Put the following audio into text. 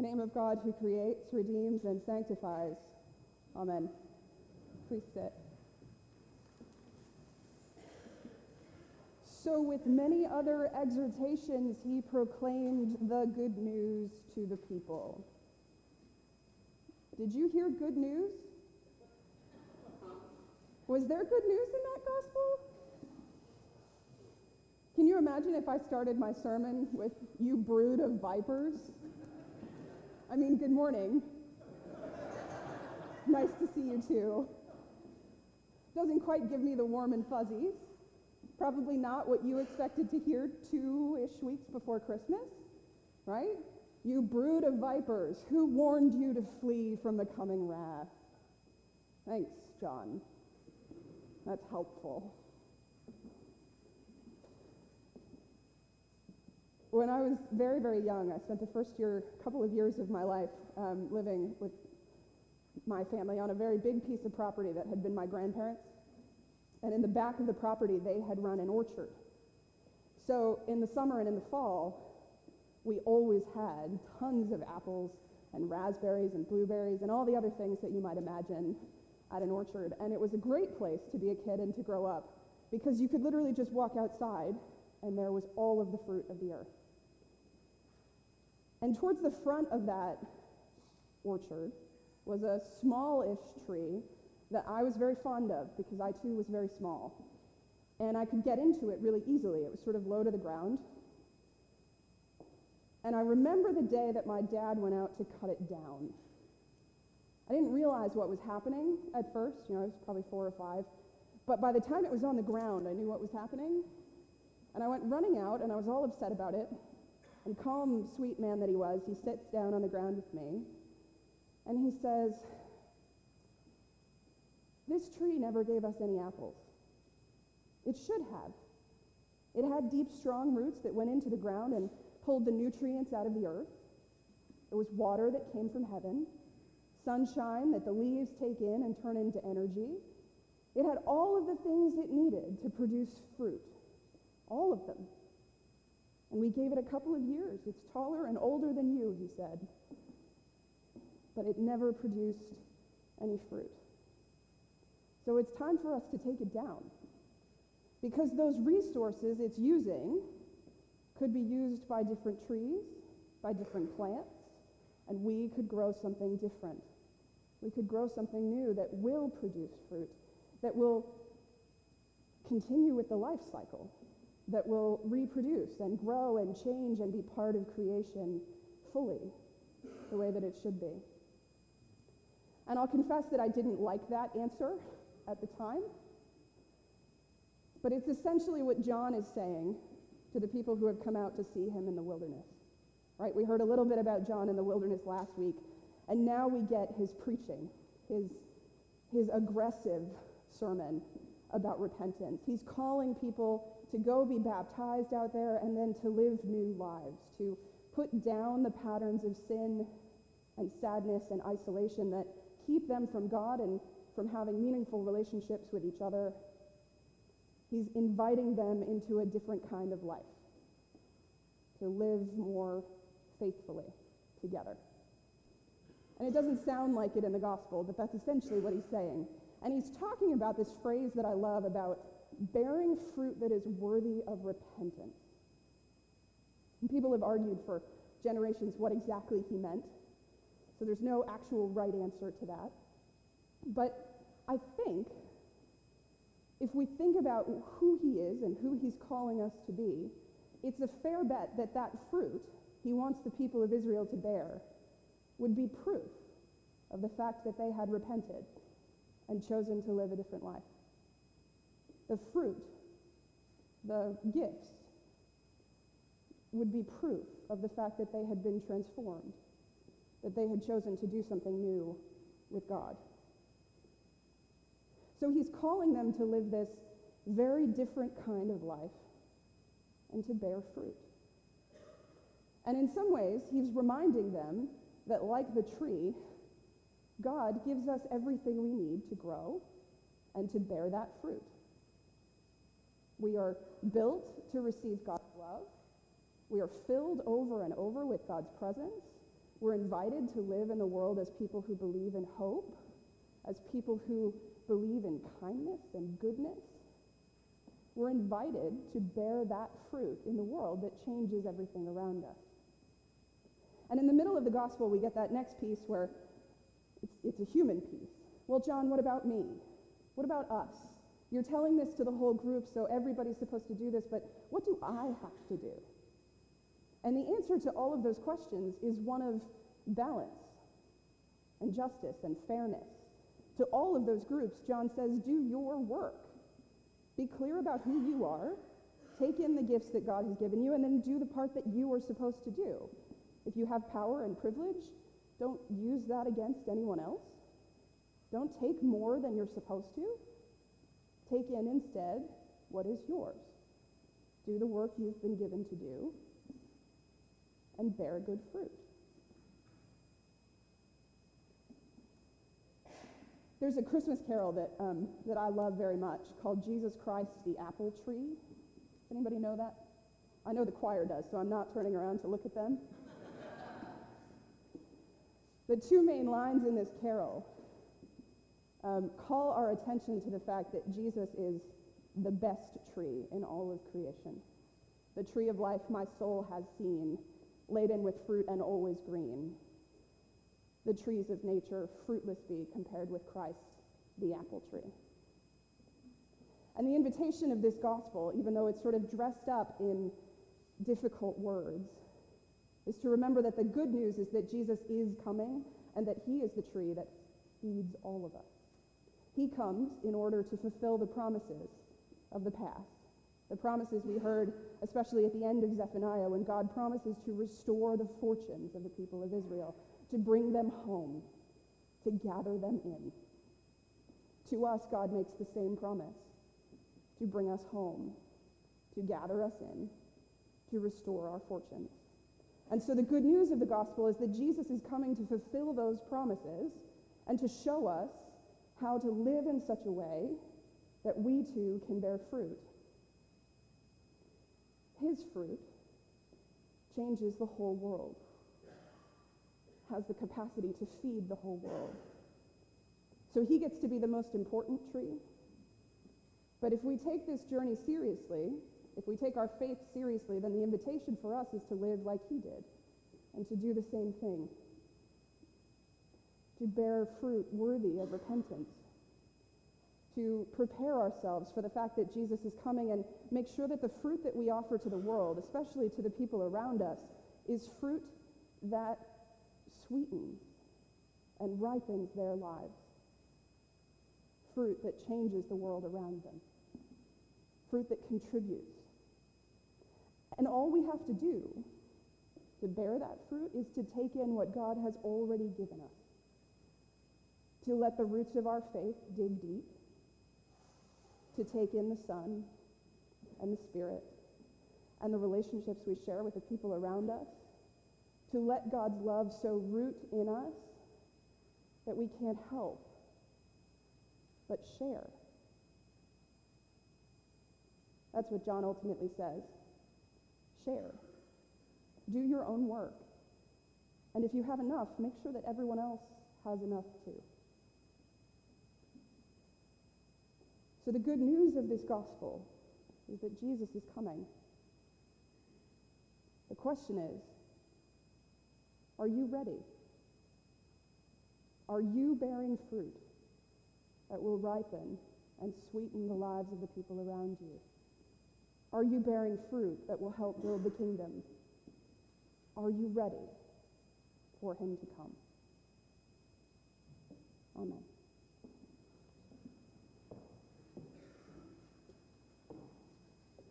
the name of God who creates, redeems, and sanctifies. Amen. Please sit. So, with many other exhortations, he proclaimed the good news to the people. Did you hear good news? Was there good news in that gospel? Can you imagine if I started my sermon with, You brood of vipers? I mean, good morning. nice to see you too. Doesn't quite give me the warm and fuzzies. Probably not what you expected to hear two ish weeks before Christmas, right? You brood of vipers, who warned you to flee from the coming wrath? Thanks, John. That's helpful. When I was very, very young, I spent the first year, couple of years of my life um, living with my family on a very big piece of property that had been my grandparents. And in the back of the property, they had run an orchard. So in the summer and in the fall, we always had tons of apples and raspberries and blueberries and all the other things that you might imagine at an orchard. And it was a great place to be a kid and to grow up because you could literally just walk outside and there was all of the fruit of the earth. And towards the front of that orchard was a small-ish tree that I was very fond of because I too was very small. And I could get into it really easily. It was sort of low to the ground. And I remember the day that my dad went out to cut it down. I didn't realize what was happening at first. You know, I was probably four or five. But by the time it was on the ground, I knew what was happening. And I went running out, and I was all upset about it. And calm, sweet man that he was, he sits down on the ground with me. And he says, this tree never gave us any apples. It should have. It had deep, strong roots that went into the ground and pulled the nutrients out of the earth. It was water that came from heaven, sunshine that the leaves take in and turn into energy. It had all of the things it needed to produce fruit, all of them. And we gave it a couple of years. It's taller and older than you, he said. But it never produced any fruit. So it's time for us to take it down. Because those resources it's using could be used by different trees, by different plants, and we could grow something different. We could grow something new that will produce fruit, that will continue with the life cycle, that will reproduce and grow and change and be part of creation fully, the way that it should be. And I'll confess that I didn't like that answer at the time. But it's essentially what John is saying to the people who have come out to see him in the wilderness. Right? We heard a little bit about John in the wilderness last week, and now we get his preaching, his, his aggressive sermon about repentance. He's calling people to go be baptized out there and then to live new lives, to put down the patterns of sin and sadness and isolation that keep them from God and from having meaningful relationships with each other. He's inviting them into a different kind of life, to live more faithfully together. And it doesn't sound like it in the gospel, but that's essentially what he's saying. And he's talking about this phrase that I love about bearing fruit that is worthy of repentance. And people have argued for generations what exactly he meant. So there's no actual right answer to that. But I think if we think about who he is and who he's calling us to be, it's a fair bet that that fruit he wants the people of Israel to bear would be proof of the fact that they had repented and chosen to live a different life. The fruit, the gifts, would be proof of the fact that they had been transformed, that they had chosen to do something new with God. So he's calling them to live this very different kind of life and to bear fruit. And in some ways, he's reminding them that, like the tree, God gives us everything we need to grow and to bear that fruit. We are built to receive God's love. We are filled over and over with God's presence. We're invited to live in the world as people who believe in hope, as people who believe in kindness and goodness. We're invited to bear that fruit in the world that changes everything around us. And in the middle of the gospel, we get that next piece where it's, it's a human piece. Well, John, what about me? What about us? You're telling this to the whole group, so everybody's supposed to do this, but what do I have to do? And the answer to all of those questions is one of balance and justice and fairness. To all of those groups, John says, do your work. Be clear about who you are, take in the gifts that God has given you, and then do the part that you are supposed to do. If you have power and privilege, don't use that against anyone else. Don't take more than you're supposed to. Take in instead what is yours. Do the work you've been given to do and bear good fruit. There's a Christmas carol that, um, that I love very much called Jesus Christ the Apple Tree. Does anybody know that? I know the choir does, so I'm not turning around to look at them. The two main lines in this carol um, call our attention to the fact that Jesus is the best tree in all of creation. The tree of life my soul has seen, laden with fruit and always green. The trees of nature fruitless be compared with Christ, the apple tree. And the invitation of this gospel, even though it's sort of dressed up in difficult words, is to remember that the good news is that Jesus is coming and that he is the tree that feeds all of us. He comes in order to fulfill the promises of the past. The promises we heard, especially at the end of Zephaniah, when God promises to restore the fortunes of the people of Israel, to bring them home, to gather them in. To us, God makes the same promise to bring us home, to gather us in, to restore our fortunes. And so the good news of the gospel is that Jesus is coming to fulfill those promises and to show us how to live in such a way that we too can bear fruit. His fruit changes the whole world, has the capacity to feed the whole world. So he gets to be the most important tree. But if we take this journey seriously, if we take our faith seriously, then the invitation for us is to live like he did and to do the same thing to bear fruit worthy of repentance, to prepare ourselves for the fact that Jesus is coming and make sure that the fruit that we offer to the world, especially to the people around us, is fruit that sweetens and ripens their lives. Fruit that changes the world around them. Fruit that contributes. And all we have to do to bear that fruit is to take in what God has already given us to let the roots of our faith dig deep, to take in the Son and the Spirit and the relationships we share with the people around us, to let God's love so root in us that we can't help but share. That's what John ultimately says. Share. Do your own work. And if you have enough, make sure that everyone else has enough too. So, the good news of this gospel is that Jesus is coming. The question is are you ready? Are you bearing fruit that will ripen and sweeten the lives of the people around you? Are you bearing fruit that will help build the kingdom? Are you ready for him to come? Amen.